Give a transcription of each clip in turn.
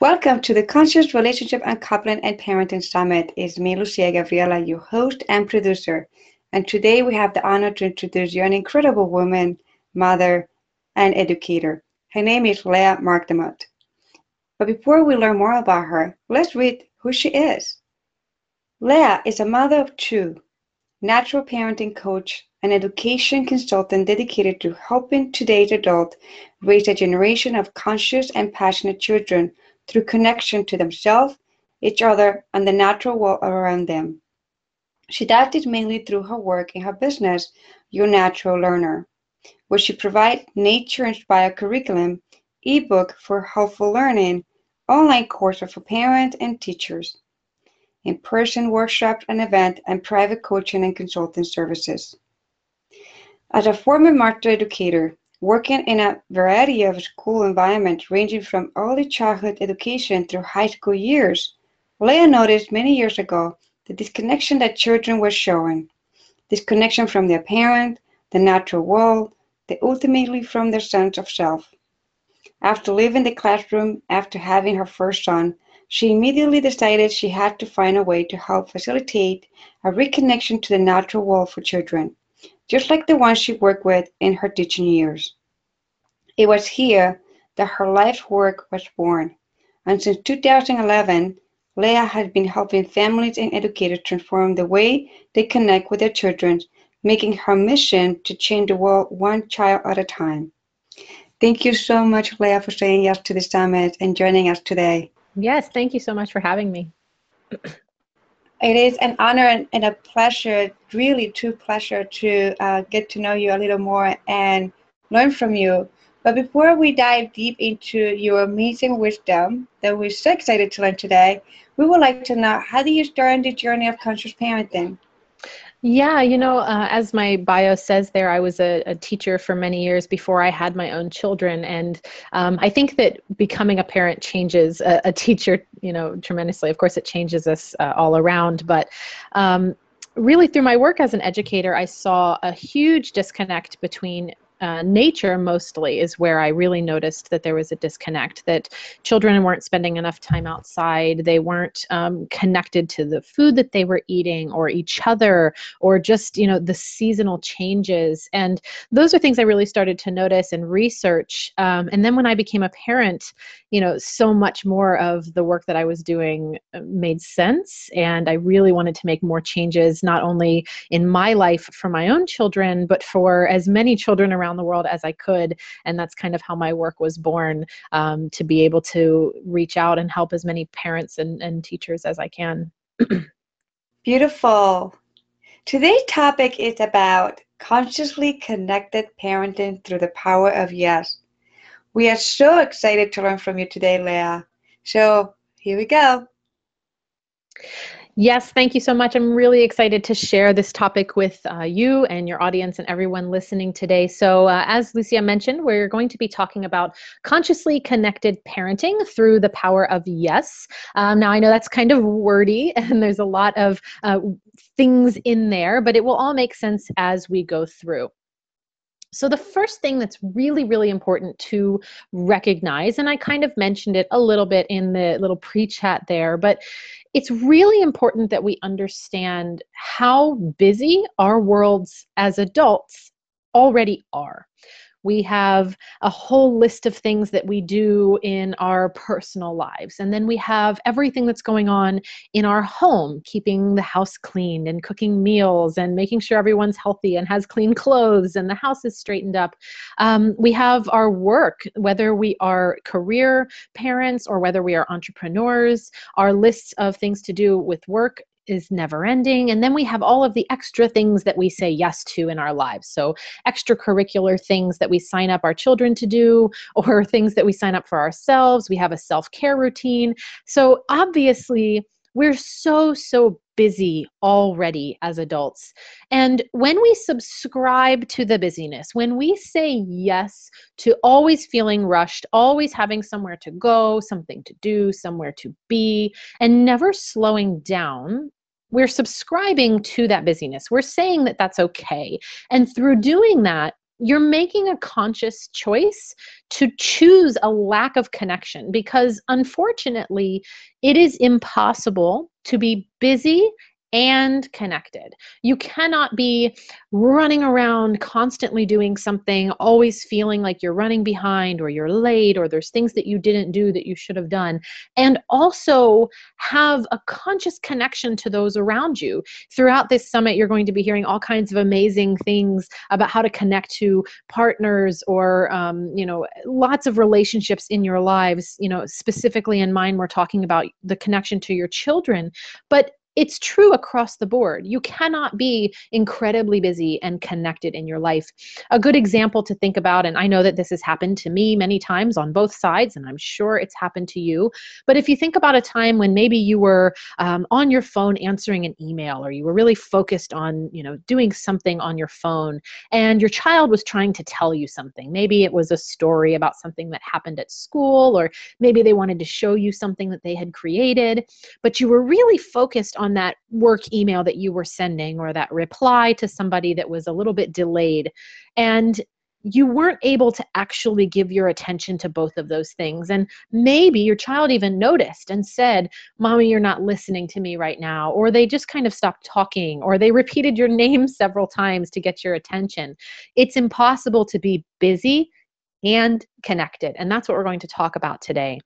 Welcome to the Conscious Relationship and Coupling and Parenting Summit. It's me, Lucia Gabriela, your host and producer. And today we have the honor to introduce you an incredible woman, mother, and educator. Her name is Leah McDermott. But before we learn more about her, let's read who she is. Leah is a mother of two, natural parenting coach, an education consultant dedicated to helping today's adult raise a generation of conscious and passionate children through connection to themselves, each other, and the natural world around them. She does this mainly through her work in her business, Your Natural Learner, where she provides nature-inspired curriculum, ebook for helpful learning, online courses for parents and teachers, in-person workshops and events, and private coaching and consulting services. As a former master educator, Working in a variety of school environments ranging from early childhood education through high school years, Leah noticed many years ago the disconnection that children were showing. Disconnection from their parent, the natural world, the ultimately from their sense of self. After leaving the classroom after having her first son, she immediately decided she had to find a way to help facilitate a reconnection to the natural world for children just like the one she worked with in her teaching years. It was here that her life's work was born, and since 2011, Leah has been helping families and educators transform the way they connect with their children, making her mission to change the world one child at a time. Thank you so much, Leah, for saying yes to the summit and joining us today. Yes, thank you so much for having me. It is an honor and, a pleasure, really true pleasure to uh, get to know you a little more and learn from you. But before we dive deep into your amazing wisdom that we're so excited to learn today, we would like to know how do you start the journey of conscious parenting? Yeah, you know, uh, as my bio says there, I was a, a, teacher for many years before I had my own children. And um, I think that becoming a parent changes a, a, teacher, you know, tremendously. Of course, it changes us uh, all around. But um, really, through my work as an educator, I saw a huge disconnect between uh, nature mostly is where I really noticed that there was a disconnect, that children weren't spending enough time outside, they weren't um, connected to the food that they were eating or each other or just, you know, the seasonal changes. And those are things I really started to notice and research. Um, and then when I became a parent, you know, so much more of the work that I was doing uh, made sense. And I really wanted to make more changes, not only in my life for my own children, but for as many children around the world as I could. And that's kind of how my work was born um, to be able to reach out and help as many parents and, and teachers as I can. Beautiful. Today's topic is about consciously connected parenting through the power of yes. We are so excited to learn from you today, Leah. So here we go. Yes, thank you so much. I'm really excited to share this topic with uh, you and your audience and everyone listening today. So, uh, as Lucia mentioned, we're going to be talking about consciously connected parenting through the power of yes. Um, now, I know that's kind of wordy and there's a lot of uh, things in there, but it will all make sense as we go through. So, the first thing that's really, really important to recognize, and I kind of mentioned it a little bit in the little pre chat there, but it's really important that we understand how busy our worlds as adults already are we have a whole list of things that we do in our personal lives. And then we have everything that's going on in our home, keeping the house clean and cooking meals and making sure everyone's healthy and has clean clothes and the house is straightened up. Um, we have our work, whether we are career parents or whether we are entrepreneurs, our lists of things to do with work is never ending. And then we have all of the extra things that we say yes to in our lives. So, extracurricular things that we sign up our children to do, or things that we sign up for ourselves. We have a self care routine. So, obviously, we're so, so busy already as adults. And when we subscribe to the busyness, when we say yes to always feeling rushed, always having somewhere to go, something to do, somewhere to be, and never slowing down, we're subscribing to that busyness. We're saying that that's okay. And through doing that, you're making a conscious choice to choose a lack of connection because unfortunately, it is impossible to be busy and connected. You cannot be running around constantly doing something, always feeling like you're running behind or you're late or there's things that you didn't do that you should have done, and also have a conscious connection to those around you. Throughout this summit, you're going to be hearing all kinds of amazing things about how to connect to partners or, um, you know, lots of relationships in your lives. You know, specifically in mine, we're talking about the connection to your children. But it's true across the board. You cannot be incredibly busy and connected in your life. A good example to think about, and I know that this has happened to me many times on both sides, and I'm sure it's happened to you. But if you think about a time when maybe you were um, on your phone answering an email, or you were really focused on, you know, doing something on your phone, and your child was trying to tell you something. Maybe it was a story about something that happened at school, or maybe they wanted to show you something that they had created, but you were really focused on on that work email that you were sending or that reply to somebody that was a little bit delayed. And you weren't able to actually give your attention to both of those things. And maybe your child even noticed and said, Mommy, you're not listening to me right now. Or they just kind of stopped talking, or they repeated your name several times to get your attention. It's impossible to be busy and connected. And that's what we're going to talk about today.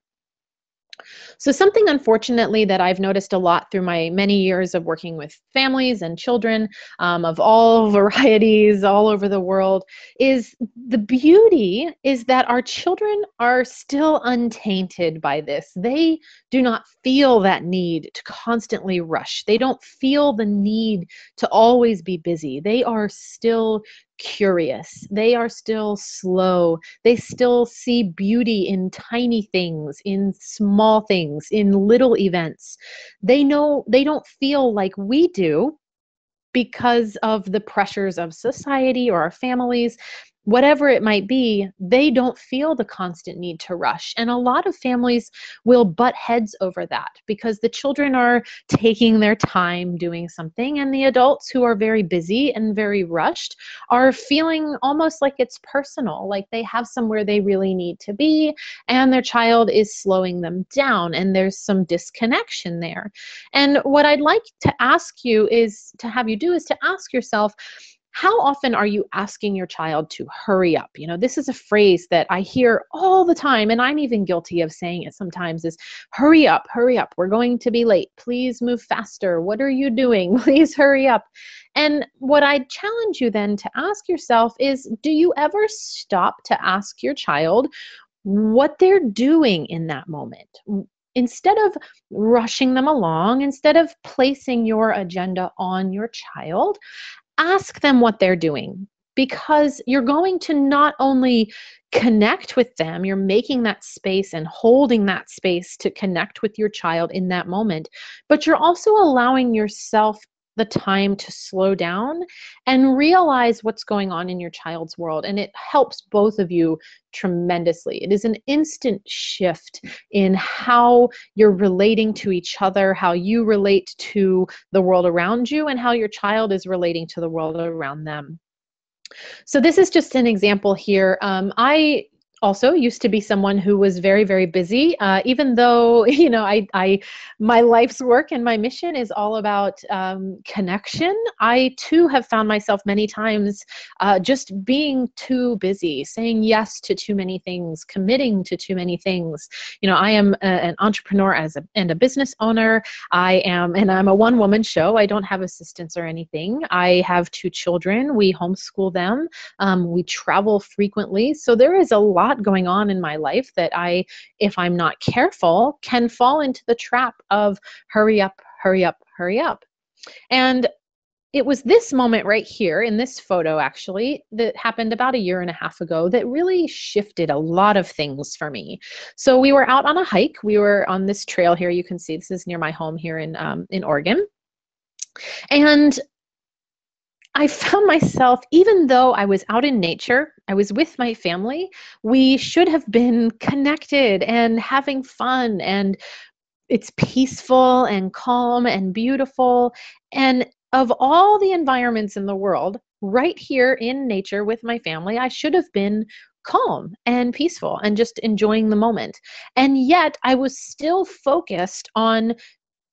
So, something unfortunately that I've noticed a lot through my many years of working with families and children um, of all varieties all over the world is the beauty is that our children are still untainted by this. They do not feel that need to constantly rush, they don't feel the need to always be busy. They are still curious. They are still slow. They still see beauty in tiny things, in small things, in little events. They know they don't feel like we do because of the pressures of society or our families whatever it might be, they don't feel the constant need to rush. And a lot of families will butt heads over that because the children are taking their time doing something, and the adults who are very busy and very rushed are feeling almost like it's personal, like they have somewhere they really need to be, and their child is slowing them down, and there's some disconnection there. And what I'd like to ask you is to have you do is to ask yourself, how often are you asking your child to hurry up? You know this is a phrase that i hear all the time and i'm even guilty of saying it sometimes is hurry up hurry up. We're going to be late. Please move faster. What are you doing? Please hurry up. And what i challenge you then to ask yourself is do you ever stop to ask your child what they're doing in that moment? Instead of rushing them along, instead of placing your agenda on your child, ask them what they're doing because you're going to not only connect with them, you're making that space and holding that space to connect with your child in that moment, but you're also allowing yourself the time to slow down and realize what's going on in your child's world. And it helps both of you tremendously. It is an instant shift in how you're relating to each other, how you relate to the world around you, and how your child is relating to the world around them. So this is just an example here. Um, I also used to be someone who was very very busy uh, even though you know I, I my life's work and my mission is all about um, connection. I too have found myself many times uh, just being too busy saying yes to too many things committing to too many things. You know i am a, an entrepreneur as a, and a business owner. I am and i'm a one woman show. I don't have assistants or anything. I have two children. We homeschool them. Um, we travel frequently. So there is a lot lot going on in my life that I, if I'm not careful, can fall into the trap of hurry up, hurry up, hurry up. And it was this moment right here in this photo actually that happened about a year and a half ago that really shifted a lot of things for me. So we were out on a hike. We were on this trail here. You can see this is near my home here in um, in oregon. And I found myself, even though I was out in nature, I was with my family, we should have been connected and having fun. And it's peaceful and calm and beautiful. And of all the environments in the world, right here in nature with my family. I should have been calm and peaceful and just enjoying the moment. And yet I was still focused on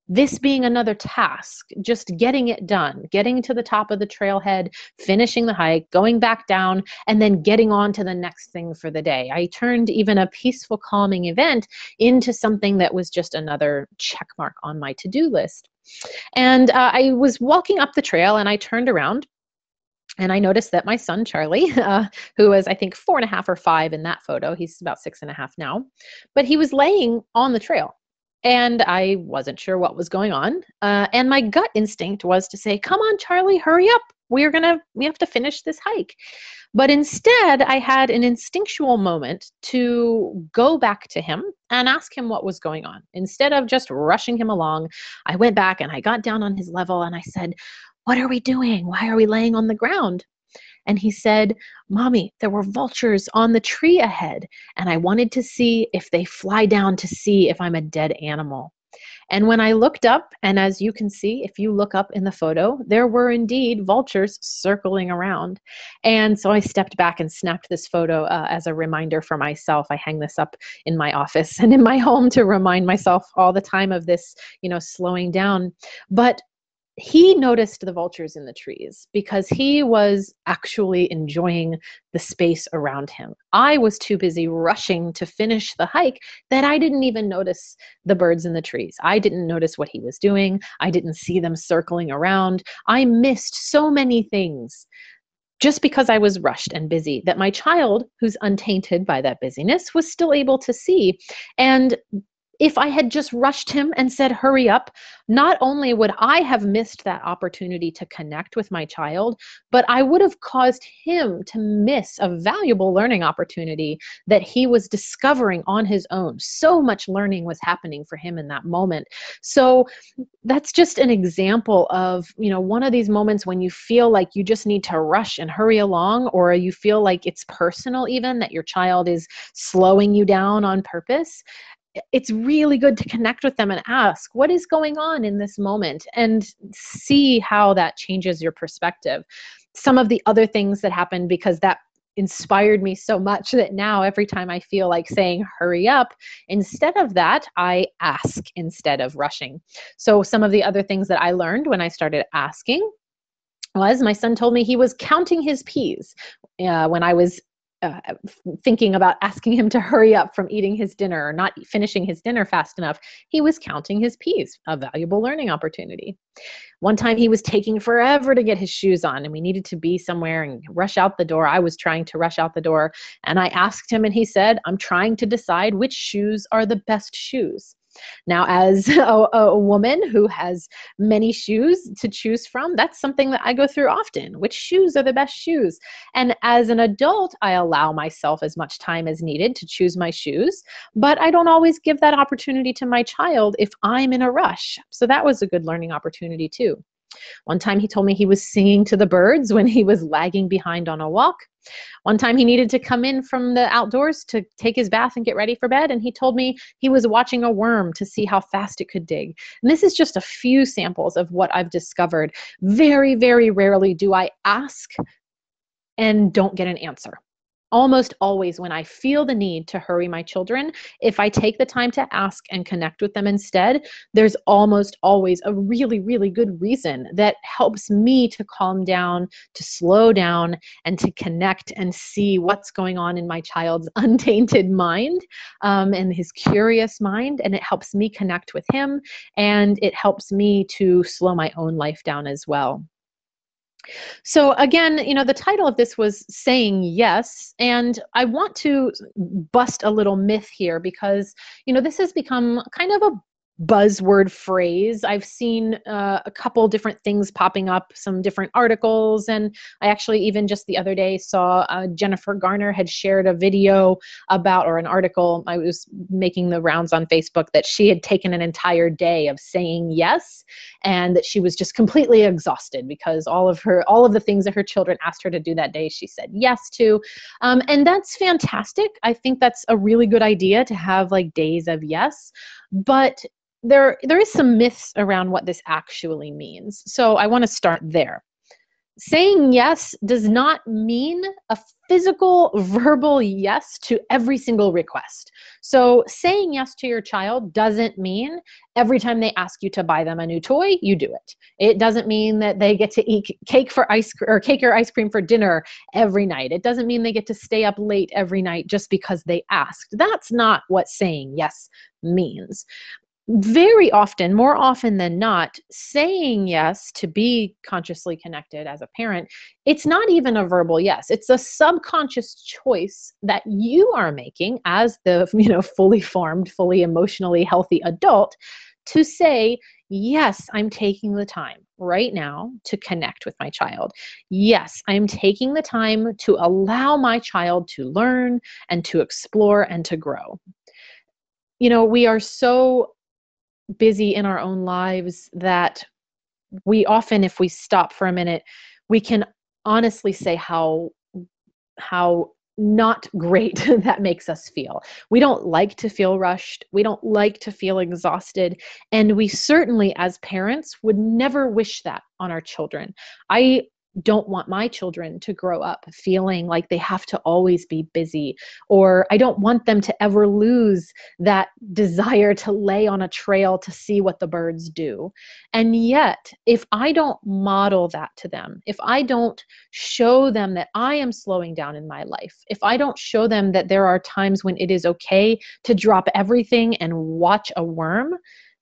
this being another task, just getting it done, getting to the top of the trailhead, finishing the hike, going back down, and then getting on to the next thing for the day. I turned even a peaceful, calming event into something that was just another check mark on my to do list. And uh, I was walking up the trail and I turned around and I noticed that my son Charlie, uh, who was I think four and a half or five in that photo, he's about six and a half now, but he was laying on the trail, and I wasn't sure what was going on. Uh, and my gut instinct was to say, "Come on, Charlie, hurry up! We're gonna we have to finish this hike." But instead, I had an instinctual moment to go back to him and ask him what was going on. Instead of just rushing him along, I went back and I got down on his level and I said, what are we doing? Why are we laying on the ground? And he said, Mommy, there were vultures on the tree ahead, and I wanted to see if they fly down to see if I'm a dead animal. And when I looked up, and as you can see, if you look up in the photo, there were indeed vultures circling around. And so I stepped back and snapped this photo uh, as a reminder for myself. I hang this up in my office and in my home to remind myself all the time of this, you know, slowing down. But he noticed the vultures in the trees because he was actually enjoying the space around him. I was too busy rushing to finish the hike that I didn't even notice the birds in the trees. I didn't notice what he was doing. I didn't see them circling around. I missed so many things just because I was rushed and busy that my child, who's untainted by that busyness, was still able to see. And if I had just rushed him and said, hurry up, not only would I have missed that opportunity to connect with my child, but I would have caused him to miss a valuable learning opportunity that he was discovering on his own. So much learning was happening for him in that moment. So that's just an example of, you know, one of these moments when you feel like you just need to rush and hurry along, or you feel like it's personal, even that your child is slowing you down on purpose it's really good to connect with them and ask what is going on in this moment and see how that changes your perspective some of the other things that happened because that inspired me so much that now every time I feel like saying hurry up, instead of that, I ask instead of rushing. So, some of the other things that I learned when I started asking was my son told me he was counting his peas uh, when I was uh, thinking about asking him to hurry up from eating his dinner or not finishing his dinner fast enough, he was counting his peas, a valuable learning opportunity. One time he was taking forever to get his shoes on, and we needed to be somewhere and rush out the door. I was trying to rush out the door, and I asked him, and he said, I'm trying to decide which shoes are the best shoes. Now, as a, a, woman who has many shoes to choose from, that's something that I go through often. Which shoes are the best shoes? And as an adult, I allow myself as much time as needed to choose my shoes, but I don't always give that opportunity to my child if I'm in a rush. So that was a good learning opportunity too. One time he told me he was singing to the birds when he was lagging behind on a walk. One time he needed to come in from the outdoors to take his bath and get ready for bed, and he told me he was watching a worm to see how fast it could dig. And this is just a few samples of what I've discovered. Very, very rarely do I ask and don't get an answer almost always when I feel the need to hurry my children, if I take the time to ask and connect with them instead, there's almost always a really, really good reason that helps me to calm down, to slow down, and to connect and see what's going on in my child's untainted mind um, and his curious mind. And it helps me connect with him and it helps me to slow my own life down as well. So again, you know, the title of this was saying yes, and I want to bust a little myth here because, you know, this has become kind of a buzzword phrase. I've seen uh, a couple different things popping up, some different articles, and I actually even just the other day saw uh, Jennifer Garner had shared a video about or an article. I was making the rounds on Facebook that she had taken an entire day of saying yes, and that she was just completely exhausted because all of her all of the things that her children asked her to do that day, she said yes to, um, and that's fantastic. I think that's a really good idea to have like days of yes, but there there is some myths around what this actually means. So I want to start there. saying yes does not mean a physical verbal yes to every single request. So, saying yes to your child doesn't mean every time they ask you to buy them a new toy, you do it. It doesn't mean that they get to eat cake for ice or cake or ice cream for dinner every night. It doesn't mean they get to stay up late every night just because they asked. That's not what saying yes means very often, more often than not, saying yes to be consciously connected as a parent, it's not even a verbal yes. It's a subconscious choice that you are making as the, you know, fully formed, fully emotionally healthy adult to say, yes, I'm taking the time right now to connect with my child. Yes, I'm taking the time to allow my child to learn and to explore and to grow. You know, we are so busy in our own lives that we often if we stop for a minute we can honestly say how how not great that makes us feel. We don't like to feel rushed. We don't like to feel exhausted. And we certainly, as parents, would never wish that on our children. I don't want my children to grow up feeling like they have to always be busy, or I don't want them to ever lose that desire to lay on a trail to see what the birds do. And yet, if I don't model that to them, if I don't show them that I am slowing down in my life, if I don't show them that there are times when it is okay to drop everything and watch a worm,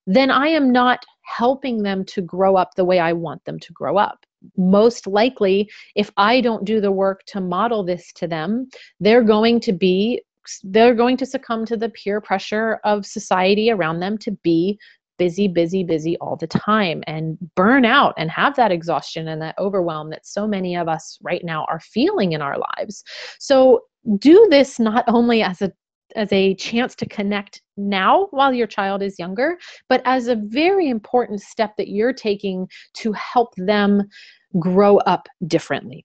then I am not helping them to grow up the way I want them to grow up most likely if i don't do the work to model this to them they're going to be they're going to succumb to the peer pressure of society around them to be busy busy busy all the time and burn out and have that exhaustion and that overwhelm that so many of us right now are feeling in our lives. So do this not only as a as a chance to connect now while your child is younger, but as a very important step that you're taking to help them grow up differently.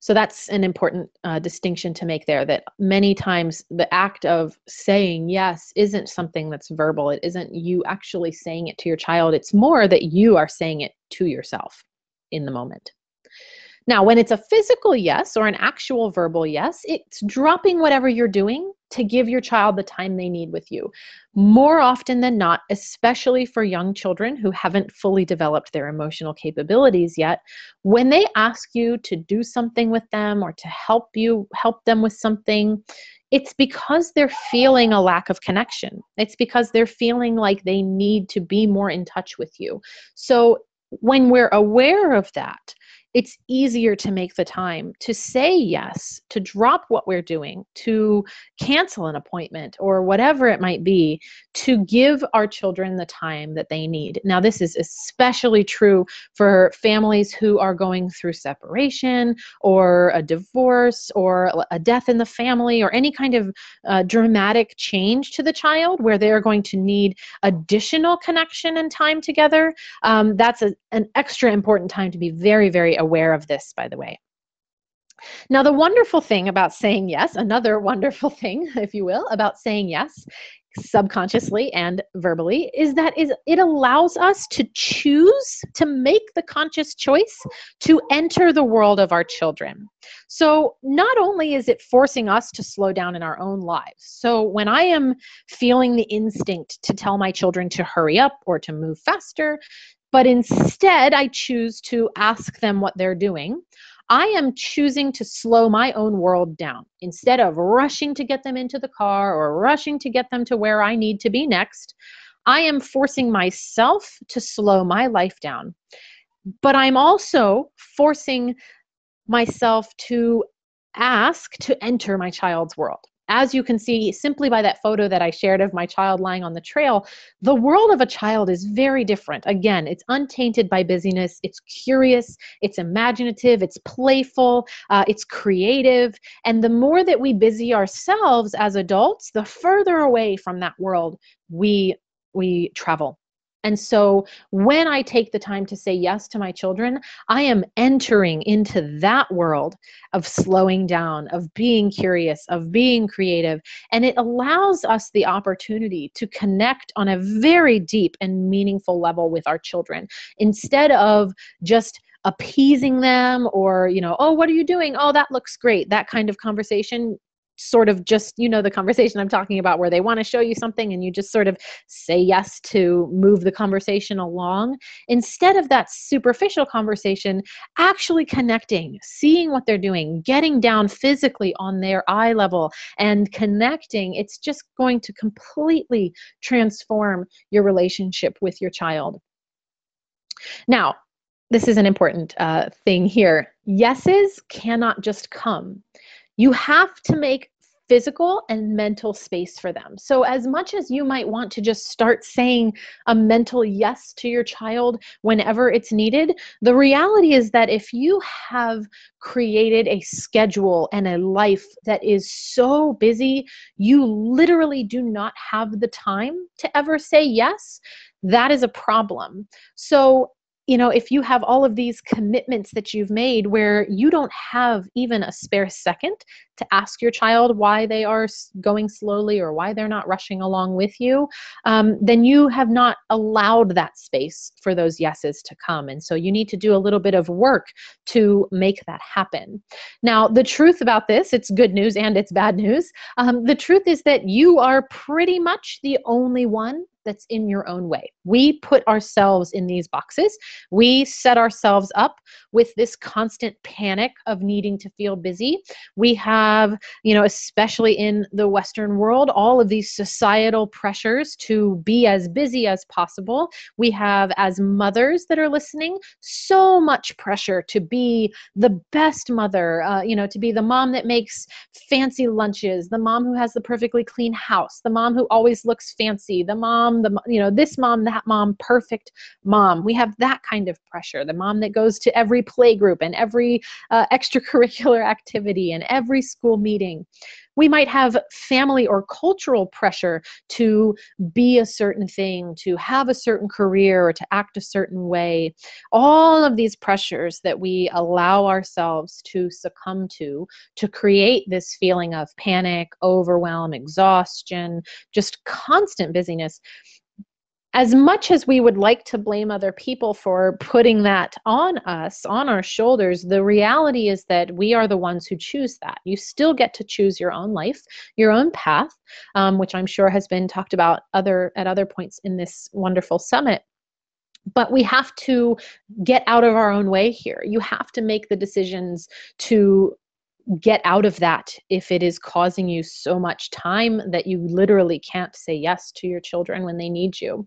So that's an important uh, distinction to make there that many times the act of saying yes isn't something that's verbal. It isn't you actually saying it to your child. It's more that you are saying it to yourself in the moment. Now, when it's a physical yes or an actual verbal yes, it's dropping whatever you're doing to give your child the time they need with you. More often than not, especially for young children who haven't fully developed their emotional capabilities yet, when they ask you to do something with them or to help you help them with something, it's because they're feeling a lack of connection. It's because they're feeling like they need to be more in touch with you. So when we're aware of that, it's easier to make the time to say yes, to drop what we're doing, to cancel an appointment or whatever it might be, to give our children the time that they need. Now, this is especially true for families who are going through separation or a divorce or a death in the family or any kind of uh, dramatic change to the child where they're going to need additional connection and time together. Um, that's a, an extra important time to be very, very aware of this, by the way. Now, the wonderful thing about saying yes, another wonderful thing, if you will, about saying yes subconsciously and verbally is that is it allows us to choose to make the conscious choice to enter the world of our children. So not only is it forcing us to slow down in our own lives. So when I am feeling the instinct to tell my children to hurry up or to move faster, but instead I choose to ask them what they're doing. I am choosing to slow my own world down instead of rushing to get them into the car or rushing to get them to where I need to be next. I am forcing myself to slow my life down. But I'm also forcing myself to ask to enter my child's world as you can see simply by that photo that I shared of my child lying on the trail, the world of a child is very different. Again, it's untainted by busyness, it's curious, it's imaginative, it's playful, uh, it's creative. And the more that we busy ourselves as adults, the further away from that world we we travel and so when I take the time to say yes to my children, I am entering into that world of slowing down, of being curious, of being creative. And it allows us the opportunity to connect on a very deep and meaningful level with our children instead of just appeasing them or you know oh what are you doing oh that looks great that kind of conversation sort of just you know the conversation i'm talking about where they want to show you something and you just sort of say yes to move the conversation along. Instead of that superficial conversation actually connecting seeing what they're doing getting down physically on their eye level and connecting it's just going to completely transform your relationship with your child. Now this is an important uh, thing here. Yeses cannot just come you have to make physical and mental space for them. So, as much as you might want to just start saying a mental yes to your child whenever it's needed, the reality is that if you have created a schedule and a life that is so busy, you literally do not have the time to ever say yes. That is a problem. So, you know, if you have all of these commitments that you've made where you don't have even a spare second to ask your child why they are going slowly or why they're not rushing along with you, um, then you have not allowed that space for those yeses to come. And so you need to do a little bit of work to make that happen. Now, the truth about this, it's good news and it's bad news. Um, the truth is that you are pretty much the only one that's in your own way. We put ourselves in these boxes. We set ourselves up with this constant panic of needing to feel busy. We have, you know, especially in the Western world, all of these societal pressures to be as busy as possible. We have, as mothers that are listening, so much pressure to be the best mother, uh, you know, to be the mom that makes fancy lunches, the mom who has the perfectly clean house, the mom who always looks fancy, the mom mom, the you know this mom, that mom, perfect mom. We have that kind of pressure. The mom that goes to every play group and every uh, extracurricular activity and every school meeting. We might have family or cultural pressure to be a certain thing, to have a certain career, or to act a certain way. All of these pressures that we allow ourselves to succumb to to create this feeling of panic, overwhelm, exhaustion, just constant busyness as much as we would like to blame other people for putting that on us, on our shoulders, the reality is that we are the ones who choose that. You still get to choose your own life, your own path, um, which I'm sure has been talked about other at other points in this wonderful summit but we have to get out of our own way here. You have to make the decisions to get out of that if it is causing you so much time that you literally can't say yes to your children when they need you.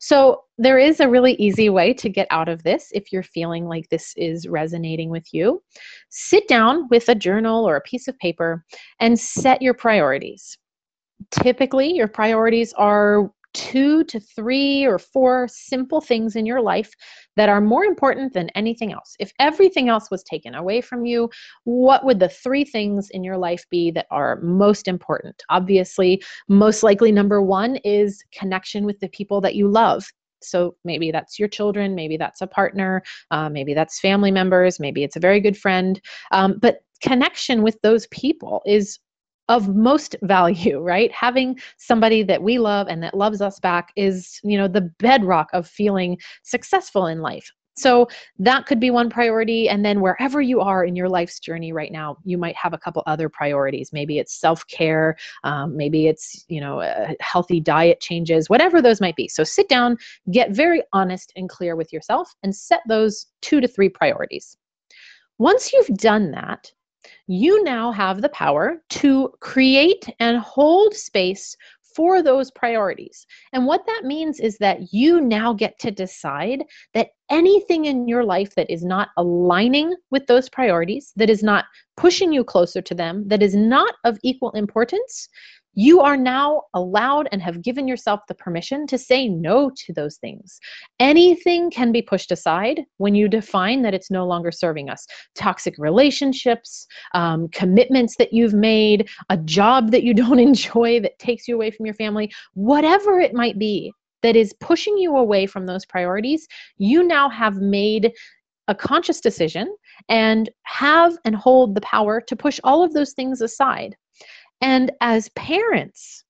So, there is a really easy way to get out of this if you're feeling like this is resonating with you. Sit down with a journal or a piece of paper and set your priorities. Typically, your priorities are two to three or four simple things in your life that are more important than anything else. If everything else was taken away from you, what would the three things in your life be that are most important? Obviously, most likely, number one is connection with the people that you love. So maybe that's your children, maybe that's a partner, uh, maybe that's family members, maybe it's a very good friend. Um, but connection with those people is of most value, right? Having somebody that we love and that loves us back is, you know, the bedrock of feeling successful in life. So that could be one priority. And then wherever you are in your life's journey right now, you might have a couple other priorities. Maybe it's self care, um, maybe it's, you know, healthy diet changes, whatever those might be. So sit down, get very honest and clear with yourself, and set those two to three priorities. Once you've done that, you now have the power to create and hold space for those priorities. And what that means is that you now get to decide that anything in your life that is not aligning with those priorities, that is not pushing you closer to them, that is not of equal importance, you are now allowed and have given yourself the permission to say no to those things. Anything can be pushed aside when you define that it's no longer serving us. Toxic relationships, um, commitments that you've made, a job that you don't enjoy that takes you away from your family, whatever it might be that is pushing you away from those priorities, you now have made a conscious decision and have and hold the power to push all of those things aside and as parents,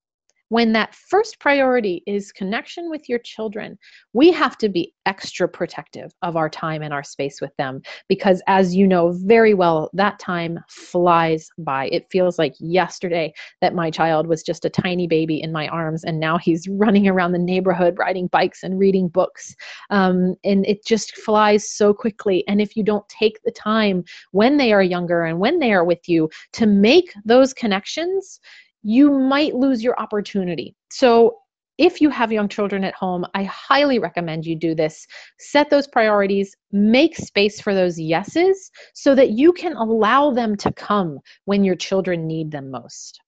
when that first priority is connection with your children, we have to be extra protective of our time and our space with them because, as you know very well, that time flies by. It feels like yesterday that my child was just a tiny baby in my arms, and now he's running around the neighborhood riding bikes and reading books. Um, and it just flies so quickly. And if you don't take the time when they are younger and when they are with you to make those connections, you might lose your opportunity. So, if you have young children at home, I highly recommend you do this. Set those priorities, make space for those yeses so that you can allow them to come when your children need them most.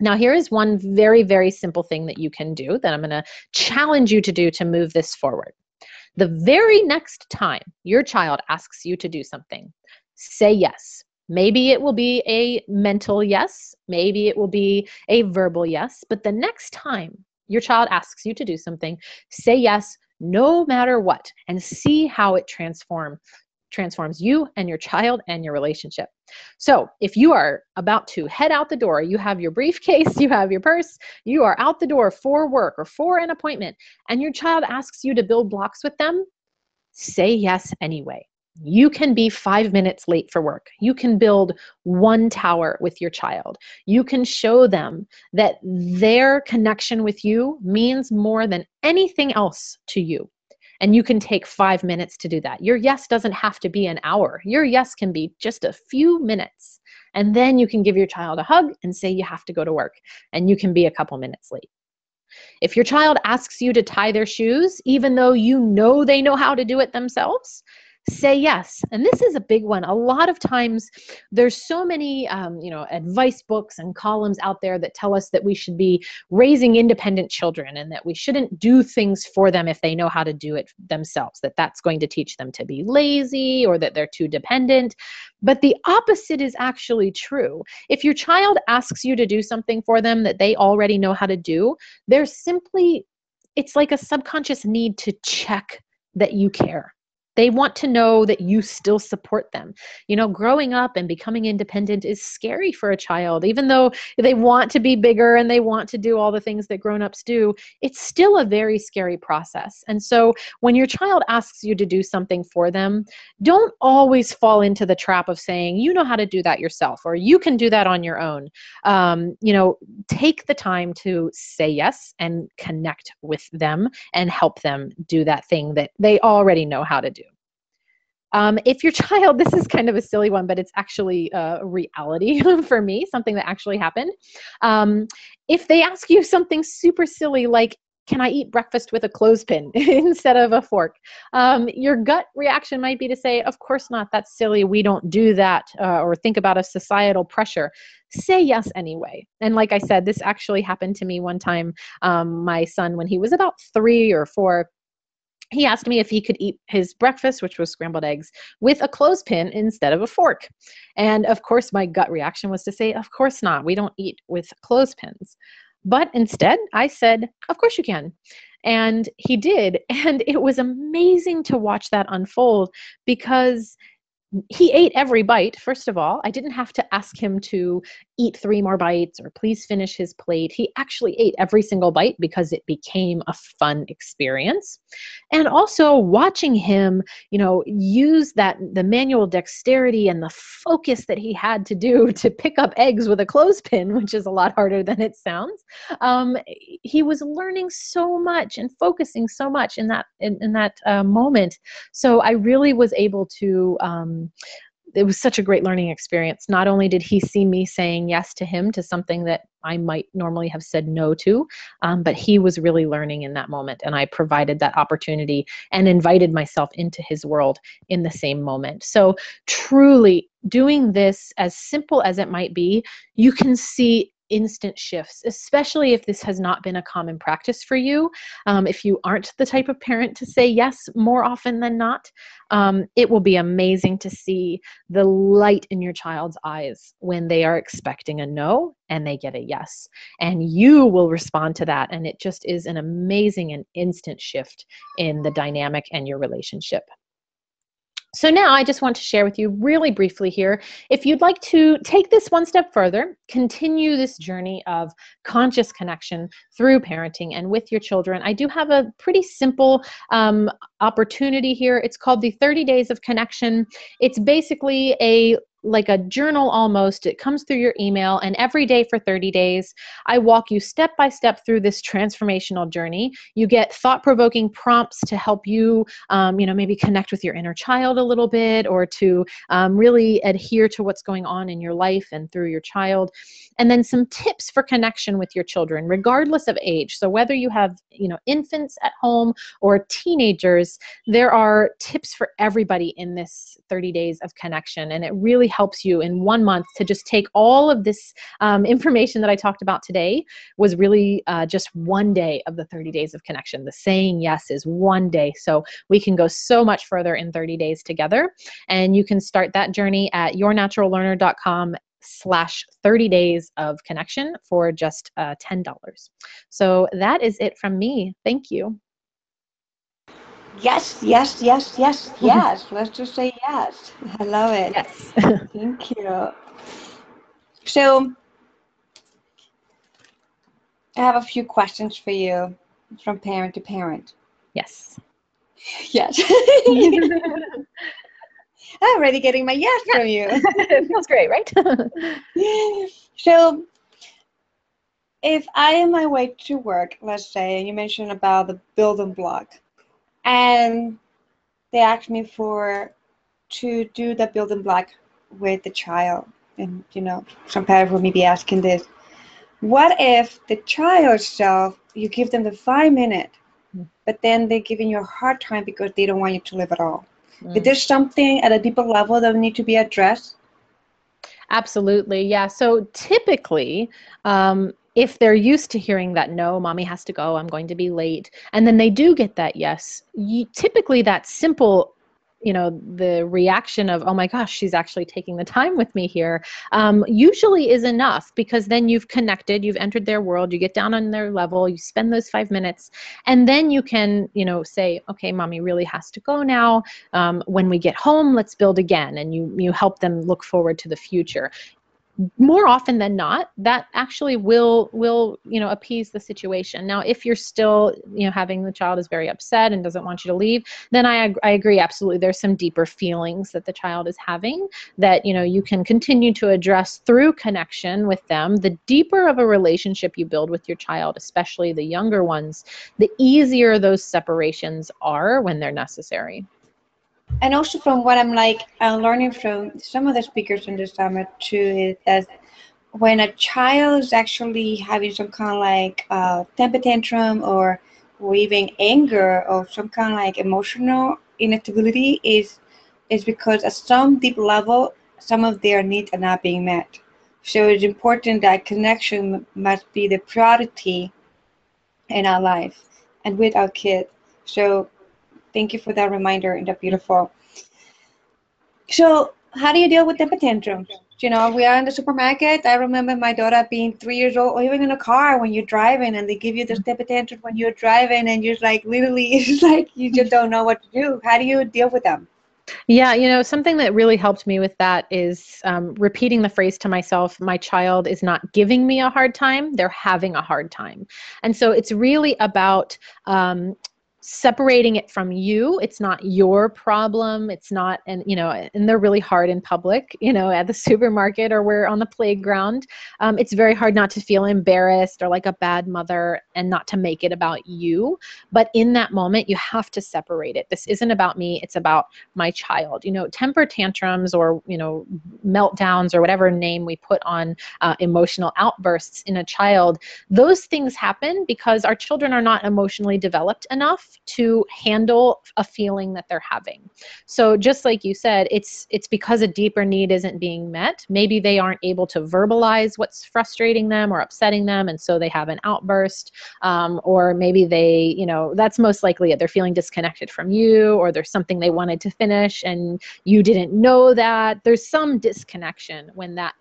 Now, here is one very, very simple thing that you can do that I'm going to challenge you to do to move this forward. The very next time your child asks you to do something, say yes. Maybe it will be a mental yes, maybe it will be a verbal yes, but the next time your child asks you to do something, say yes no matter what and see how it transform transforms you and your child and your relationship. So, if you are about to head out the door, you have your briefcase, you have your purse, you are out the door for work or for an appointment, and your child asks you to build blocks with them, say yes anyway. You can be five minutes late for work. You can build one tower with your child. You can show them that their connection with you means more than anything else to you. And you can take five minutes to do that. Your yes doesn't have to be an hour, your yes can be just a few minutes. And then you can give your child a hug and say you have to go to work, and you can be a couple minutes late. If your child asks you to tie their shoes, even though you know they know how to do it themselves, say yes. And this is a big one. A lot of times there's so many um, you know advice books and columns out there that tell us that we should be raising independent children and that we shouldn't do things for them if they know how to do it themselves that that's going to teach them to be lazy or that they're too dependent. But the opposite is actually true. If your child asks you to do something for them that they already know how to do there's simply it's like a subconscious need to check that you care they want to know that you still support them. You know, growing up and becoming independent is scary for a child. Even though they want to be bigger and they want to do all the things that grown-ups do, it's still a very scary process. And so when your child asks you to do something for them, don't always fall into the trap of saying, you know how to do that yourself or you can do that on your own. Um, you know, take the time to say yes and connect with them and help them do that thing that they already know how to do. Um, if your child, this is kind of a silly one, but it's actually a reality for me, something that actually happened. Um, if they ask you something super silly like, can I eat breakfast with a clothespin instead of a fork? Um, your gut reaction might be to say, Of course not, that's silly, we don't do that, uh, or think about a societal pressure. Say yes anyway. And like I said, this actually happened to me one time. Um, my son, when he was about three or four, he asked me if he could eat his breakfast, which was scrambled eggs, with a clothespin instead of a fork. And of course, my gut reaction was to say, Of course not. We don't eat with clothespins. But instead, I said, Of course you can. And he did. And it was amazing to watch that unfold because he ate every bite first of all. I didn't have to ask him to eat three more bites or please finish his plate. He actually ate every single bite because it became a fun experience. And also watching him you know use that the manual dexterity and the focus that he had to do to pick up eggs with a clothespin which is a lot harder than it sounds um, he was learning so much and focusing so much in that in, in that uh, moment. So i really was able to um, it was such a great learning experience. Not only did he see me saying yes to him to something that I might normally have said no to, um, but he was really learning in that moment. And I provided that opportunity and invited myself into his world in the same moment. So, truly, doing this, as simple as it might be, you can see instant shifts, especially if this has not been a common practice for you. Um, if you aren't the type of parent to say yes more often than not, um, it will be amazing to see the light in your child's eyes when they are expecting a no and they get a yes. And you will respond to that. And it just is an amazing and instant shift in the dynamic and your relationship. So now I just want to share with you really briefly here. If you'd like to take this one step further, continue this journey of conscious connection through parenting and with your children, I do have a pretty simple um, opportunity here. It's called the 30 Days of Connection. It's basically a like a journal almost. It comes through your email, and every day for 30 days, I walk you step by step through this transformational journey. You get thought provoking prompts to help you, um, you know, maybe connect with your inner child a little bit or to um, really adhere to what's going on in your life and through your child. And then some tips for connection with your children, regardless of age. So whether you have, you know, infants at home or teenagers, there are tips for everybody in this 30 days of connection. And it really helps you in one month to just take all of this um, information that I talked about today was really uh, just one day of the 30 days of connection. The saying yes is one day. So we can go so much further in 30 days together. And you can start that journey at yournaturallearner.com slash 30 days of connection for just uh, $10. So that is it from me. Thank you. Yes, yes, yes, yes, yes. Let's just say yes. I love it. Yes. Thank you. So, I have a few questions for you from parent to parent. Yes. Yes. I'm already getting my yes from you. it feels great, right? so, if I am my way to work, let's say, and you mentioned about the building block, and they asked me for to do the building block with the child, and you know, some parents will be asking this: What if the child self you give them the five minute, mm. but then they're giving you a hard time because they don't want you to live at all? Mm. Is there something at a deeper level that need to be addressed? Absolutely, yeah. So typically, um, if they're used to hearing that no, mommy has to go, I'm going to be late, and then they do get that yes, you, typically that simple you know the reaction of oh my gosh she's actually taking the time with me here um, usually is enough because then you've connected you've entered their world you get down on their level you spend those five minutes and then you can you know say okay mommy really has to go now um, when we get home let's build again and you you help them look forward to the future more often than not that actually will will you know appease the situation. Now if you're still you know having the child is very upset and doesn't want you to leave then i i agree absolutely. There's some deeper feelings that the child is having that you know you can continue to address through connection with them. The deeper of a relationship you build with your child especially the younger ones the easier those separations are when they're necessary and also from what I'm like, I'm learning from some of the speakers in the summit too, is that when a child is actually having some kind of like temper tantrum or, even anger or some kind of like emotional instability is is because at some deep level, some of their needs are not being met. So it's important that connection must be the priority in our life and with our kids. So Thank you for that reminder and that beautiful. So, how do you deal with temper tantrums? You know, we are in the supermarket. I remember my daughter being three years old, or even in a car when you're driving, and they give you this temper tantrum when you're driving, and you're like, literally, it's like you just don't know what to do. How do you deal with them? Yeah, you know, something that really helped me with that is um, repeating the phrase to myself my child is not giving me a hard time, they're having a hard time. And so it's really about um, separating it from you. It's not your problem. It's not and you know and they're really hard in public you know at the supermarket or we're on the playground. Um, it's very hard not to feel embarrassed or like a bad mother and not to make it about you. But in that moment you have to separate it. This isn't about me. It's about my child. You know temper tantrums or you know meltdowns or whatever name we put on uh, emotional outbursts in a child those things happen because our children are not emotionally developed enough to handle a feeling that they're having. So just like you said, it's it's because a deeper need isn't being met. Maybe they aren't able to verbalize what's frustrating them or upsetting them, and so they have an outburst. Um, or maybe they, you know, that's most likely it. They're feeling disconnected from you, or there's something they wanted to finish and you didn't know that. There's some disconnection when that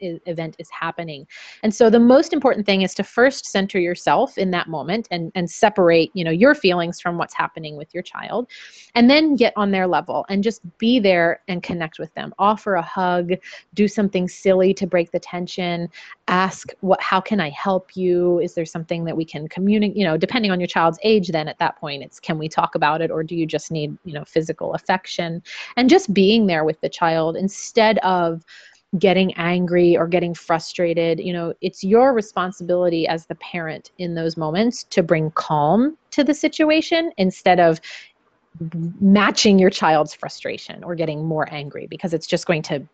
event is happening. And so the most important thing is to first center yourself in that moment and and separate you know your feelings from what's happening with your child and then get on their level and just be there and connect with them. Offer a hug do something silly to break the tension ask what how can i help you? Is there something that we can communicate you know depending on your child's age then at that point it's can we talk about it or do you just need you know physical affection? And just being there with the child instead of getting angry or getting frustrated you know it's your responsibility as the parent in those moments to bring calm to the situation instead of matching your child's frustration or getting more angry because it's just going to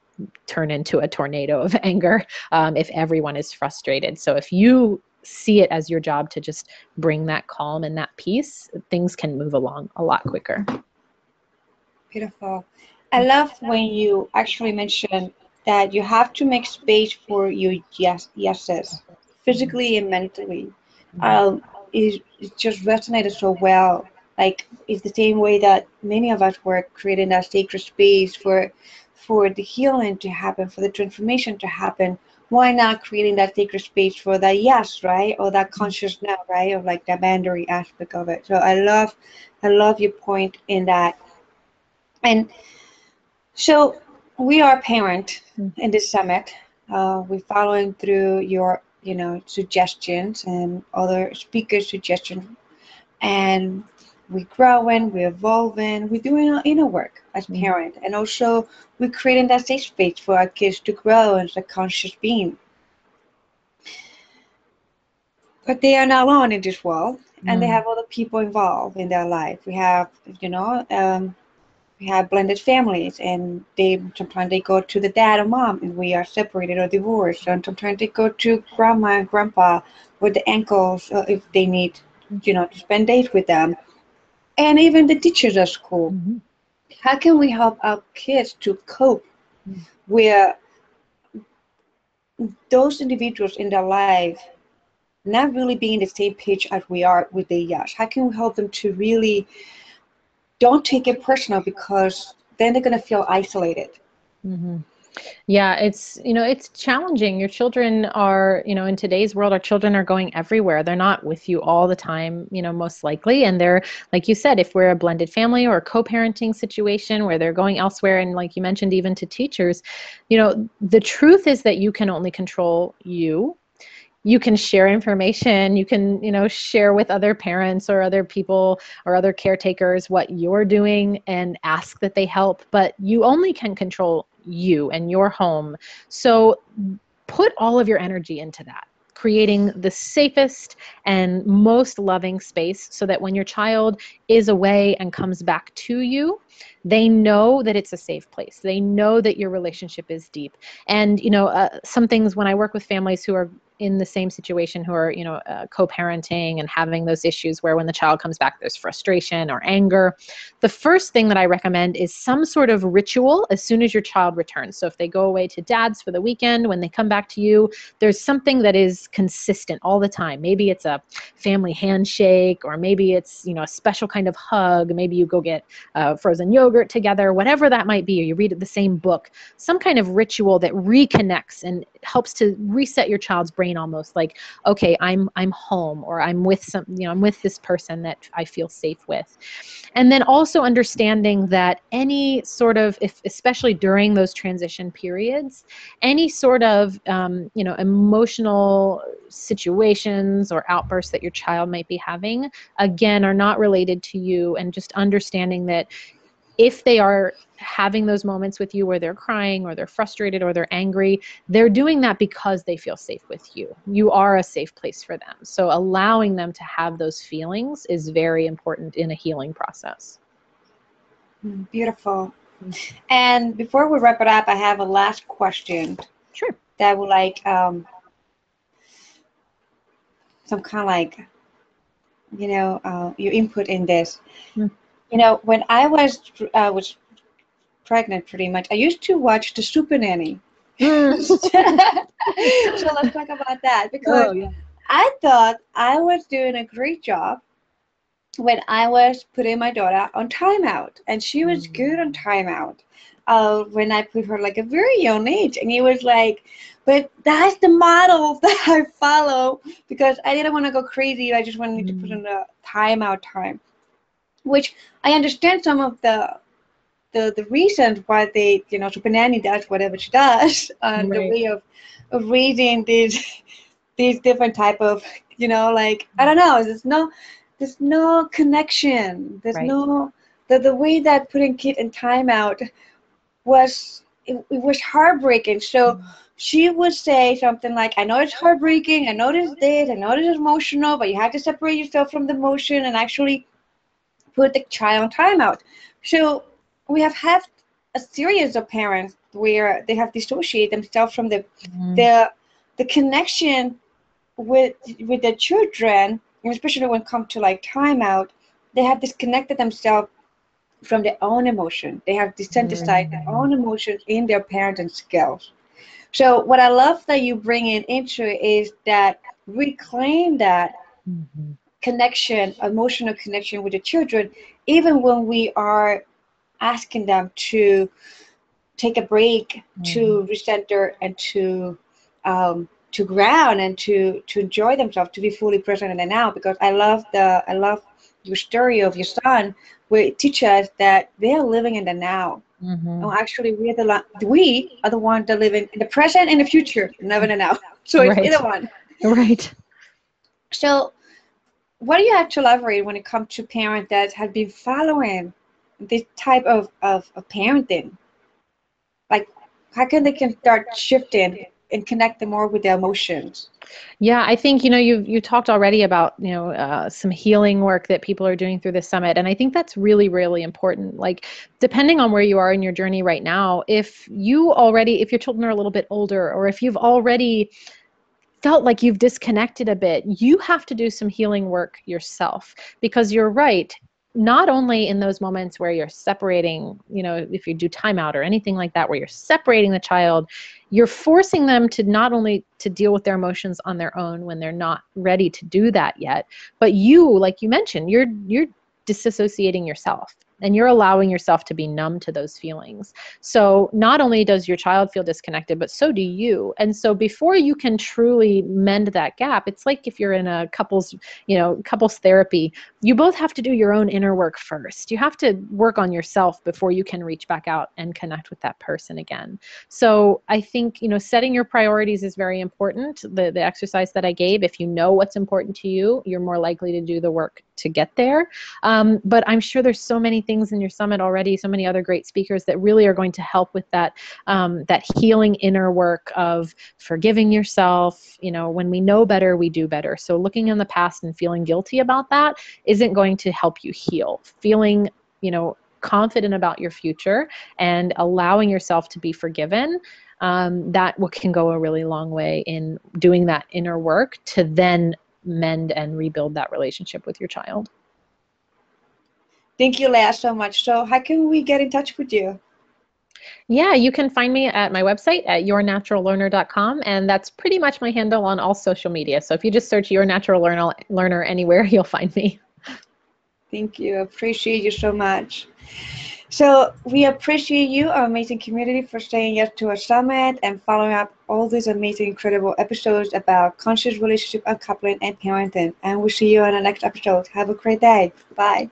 turn into a tornado of anger um, if everyone is frustrated. So if you see it as your job to just bring that calm and that peace things can move along a lot quicker. Beautiful. I love when you actually mention that you have to make space for your yes yeses, physically and mentally. Mm-hmm. Um, it, it just resonated so well. Like it's the same way that many of us were creating that sacred space for for the healing to happen, for the transformation to happen. Why not creating that sacred space for that yes, right? Or that mm-hmm. conscious now, right? Of like the boundary aspect of it. So I love I love your point in that. And so we are parent mm-hmm. in this summit. Uh, we're following through your, you know, suggestions and other speaker suggestions, and we're growing, we're evolving, we're doing our inner work as mm-hmm. parent, and also we're creating that safe space for our kids to grow as a conscious being. But they are not alone in this world, and mm-hmm. they have other people involved in their life. We have, you know, um, we have blended families and they sometimes they go to the dad or mom and we are separated or divorced and sometimes they go to grandma and grandpa with the uncles uh, if they need you know to spend days with them and even the teachers at school mm-hmm. how can we help our kids to cope mm-hmm. with those individuals in their life not really being the same page as we are with the yes how can we help them to really don't take it personal because then they're going to feel isolated. Mm-hmm. Yeah, it's you know it's challenging. Your children are you know in today's world, our children are going everywhere. They're not with you all the time, you know, most likely, and they're like you said, if we're a blended family or a co-parenting situation where they're going elsewhere, and like you mentioned, even to teachers, you know, the truth is that you can only control you you can share information you can you know share with other parents or other people or other caretakers what you're doing and ask that they help but you only can control you and your home. So put all of your energy into that creating the safest and most loving space so that when your child is away and comes back to you they know that it's a safe place. They know that your relationship is deep. And you know uh, some things when i work with families who are in the same situation who are you know uh, co-parenting and having those issues where when the child comes back there's frustration or anger the first thing that i recommend is some sort of ritual as soon as your child returns. So if they go away to dad's for the weekend when they come back to you there's something that is consistent all the time. Maybe it's a family handshake or maybe it's you know a special kind of hug. Maybe you go get uh, frozen yogurt together whatever that might be or you read the same book some kind of ritual that reconnects and helps to reset your child's brain almost like okay i'm i'm home or i'm with some you know i'm with this person that i feel safe with. And then also understanding that any sort of if especially during those transition periods any sort of um, you know emotional situations or outbursts that your child might be having again are not related to you and just understanding that if they are having those moments with you where they're crying or they're frustrated or they're angry, they're doing that because they feel safe with you. You are a safe place for them. So allowing them to have those feelings is very important in a healing process. Mm, beautiful. And before we wrap it up, I have a last question. Sure. That would like um, some kind of like, you know, uh, your input in this. Mm you know, when I was uh, was pregnant, pretty much, I used to watch the Super Nanny. Mm. so let's talk about that because oh, yeah. I thought I was doing a great job when I was putting my daughter on timeout, and she was mm. good on timeout. uh, when I put her like a very young age, and he was like, "But that's the model that I follow because I didn't want to go crazy. I just wanted mm-hmm. to put mm. in a timeout time." Which I understand some of the the the reasons why they, you know, Super does whatever she does, uh, right. the way of of raising these these different type of, you know, like I don't know, there's no there's no connection. There's right. no the the way that putting kid in timeout was it, it was heartbreaking. So. Mm. She would say something like, I know it's heartbreaking, I know this this, I know this is emotional, but you have to separate yourself from the emotion and actually put the child on timeout. So we have had a series of parents where they have dissociated themselves from the mm-hmm. the the connection with with the children, especially when it comes to like timeout, they have disconnected themselves from their own emotion. They have desensitized mm-hmm. their own emotions in their parenting skills. So what I love that you bring in into is that reclaim that mm-hmm. Connection, emotional connection with the children, even when we are asking them to take a break, mm-hmm. to recenter, and to um, to ground and to to enjoy themselves, to be fully present in the now. Because I love the I love your story of your son, where it teaches us that they are living in the now. Mm-hmm. Oh, actually, we are the we are the ones that live in, the present and the future, never in the now. So it's right. either one. Right. So, what do you have to elaborate when it comes to parents that have been following this type of, of, of parenting? Like, how can they can start shifting and connect them more with their emotions? Yeah, I think you know you you talked already about you know uh, some healing work that people are doing through the summit, and I think that's really really important. Like depending on where you are in your journey right now, if you already if your children are a little bit older, or if you've already felt like you've disconnected a bit, you have to do some healing work yourself because you're right not only in those moments where you're separating, you know, if you do timeout or anything like that, where you're separating the child, you're forcing them to not only to deal with their emotions on their own when they're not ready to do that yet, but you, like you mentioned, you're you're disassociating yourself and you're allowing yourself to be numb to those feelings. So not only does your child feel disconnected, but so do you. And so before you can truly mend that gap, it's like if you're in a couples, you know, couples therapy, you both have to do your own inner work first. You have to work on yourself before you can reach back out and connect with that person again. So I think, you know, setting your priorities is very important. The the exercise that I gave, if you know what's important to you, you're more likely to do the work to get there. Um, but I'm sure there's so many things in your summit already, so many other great speakers that really are going to help with that um, that healing inner work of forgiving yourself. You know, when we know better, we do better. So looking in the past and feeling guilty about that isn't going to help you heal. Feeling, you know, confident about your future and allowing yourself to be forgiven um, that can go a really long way in doing that inner work to then mend and rebuild that relationship with your child. Thank you, Leah, so much. So, how can we get in touch with you? Yeah, you can find me at my website at yournaturallearner.com, and that's pretty much my handle on all social media. So if you just search Your Natural Learner, Learner anywhere, you'll find me. Thank you. Appreciate you so much. So we appreciate you, our amazing community, for staying yes to our summit and following up all these amazing, incredible episodes about conscious relationship uncoupling and parenting. And we'll see you on the next episode. Have a great day. Bye.